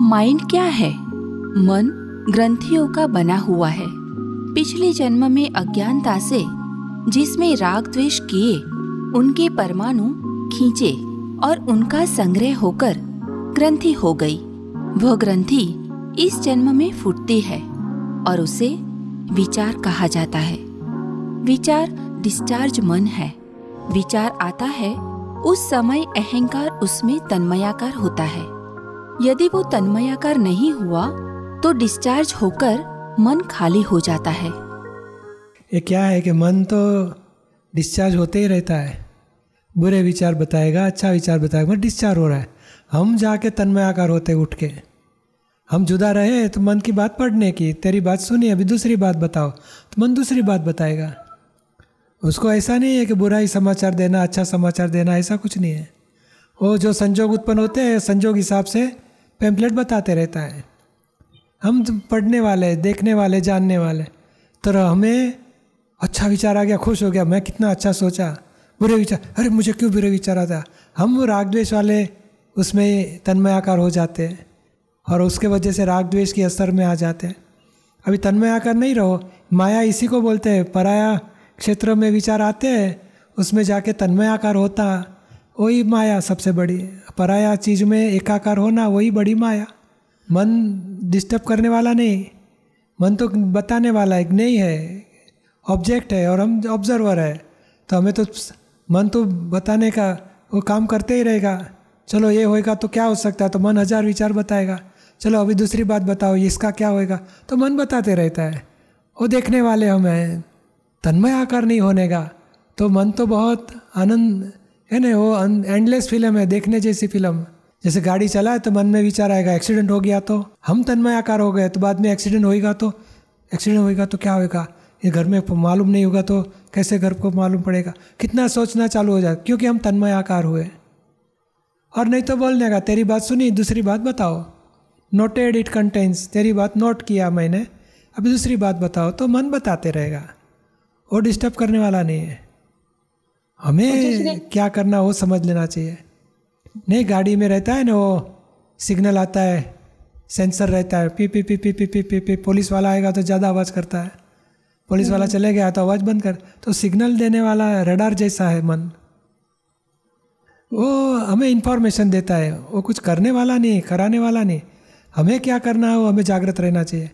Mind क्या है? मन ग्रंथियों का बना हुआ है। पिछले जन्म में अज्ञानता से, जिसमें राग द्वेष किए, उनके परमाणु खींचे और उनका संग्रह होकर ग्रंथि हो गई। वह ग्रंथि इस जन्म में फूटती है और उसे विचार कहा जाता है। विचार डिस्चार्ज मन है। विचार आता है, उस समय अहंकार उसमें तन्मयाकार होता है। यदि वो तन्मयाकार नहीं हुआ तो डिस्चार्ज होकर मन खाली हो जाता है। ये क्या है कि मन तो डिस्चार्ज होते ही रहता है। बुरे विचार बताएगा अच्छा विचार बताएगा मतलब डिस्चार्ज हो रहा है। हम जाके तन्मयाकार होते उठ के हम जुदा रहे तो मन की बात पढ़ने की, तेरी बात सुनी अभी दूसरी बात बताओ तो मन दूसरी बात बताएगा। उसको ऐसा नहीं है कि बुरा ही समाचार देना अच्छा समाचार देना, ऐसा कुछ नहीं है। वो जो संजोग उत्पन्न होते हैं, संजोग हिसाब से पैम्पलेट बताते रहता है। हम पढ़ने वाले, देखने वाले, जानने वाले तो हमें अच्छा विचार आ गया, खुश हो गया, मैं कितना अच्छा सोचा, बुरे विचार, अरे मुझे क्यों बुरे विचार आता? हम राग द्वेष वाले, उसमें तन्मयाकार हो जाते हैं, और उसके वजह से राग द्वेष के असर में आ जाते हैं। अभी तन्मयाकार नहीं रहो, माया इसी को बोलते हैं, पराया क्षेत्र में विचार आते हैं, उसमें जाके तन्मयाकार होता वही माया सबसे बड़ी पराया चीज़ में एकाकार होना वही बड़ी माया। मन डिस्टर्ब करने वाला नहीं। मन तो बताने वाला एक नहीं है। ऑब्जेक्ट है और हम ऑब्जर्वर है। तो हमें तो मन तो बताने का, वो काम करते ही रहेगा। चलो ये होएगा तो क्या हो सकता है? तो मन हज़ार विचार बताएगा। चलो अभी दूसरी बात बताओ इसका क्या होएगा? तो मन बताते रहता है। वो देखने वाले हम तन्मय आकार नहीं होने का। तो मन तो बहुत आनंद है ना, वो एंडलेस फ़िल्म है, देखने जैसी फ़िल्म जैसे गाड़ी चला है तो मन में विचार आएगा एक्सीडेंट हो गया तो. हम तन्मय आकार हो गए तो बाद में एक्सीडेंट होएगा तो. एक्सीडेंट होएगा तो क्या होएगा? ये घर में मालूम नहीं होगा तो कैसे घर को मालूम पड़ेगा? कितना सोचना चालू हो जाए, क्योंकि हम तन्मय आकार हुए. और नहीं तो बोलने का, तेरी बात सुनी, दूसरी बात बताओ. नोटेड इट कंटेंस तेरी बात नोट किया मैंने. अभी दूसरी बात बताओ तो मन बताते रहेगा. वो डिस्टर्ब करने वाला नहीं है. हमें क्या करना वो समझ लेना चाहिए। नहीं गाड़ी में रहता है ना वो सिग्नल आता है सेंसर रहता है P P P P P P P P police वाला आएगा तो ज़्यादा आवाज़ करता है। पुलिस वाला चले गया तो आवाज़ बंद कर। तो सिग्नल देने वाला रडार जैसा है मन। वो हमें इंफॉर्मेशन देता है वो कुछ करने वाला नहीं कराने वाला नहीं। हमें क्या करना है वो हमें जागृत रहना चाहिए।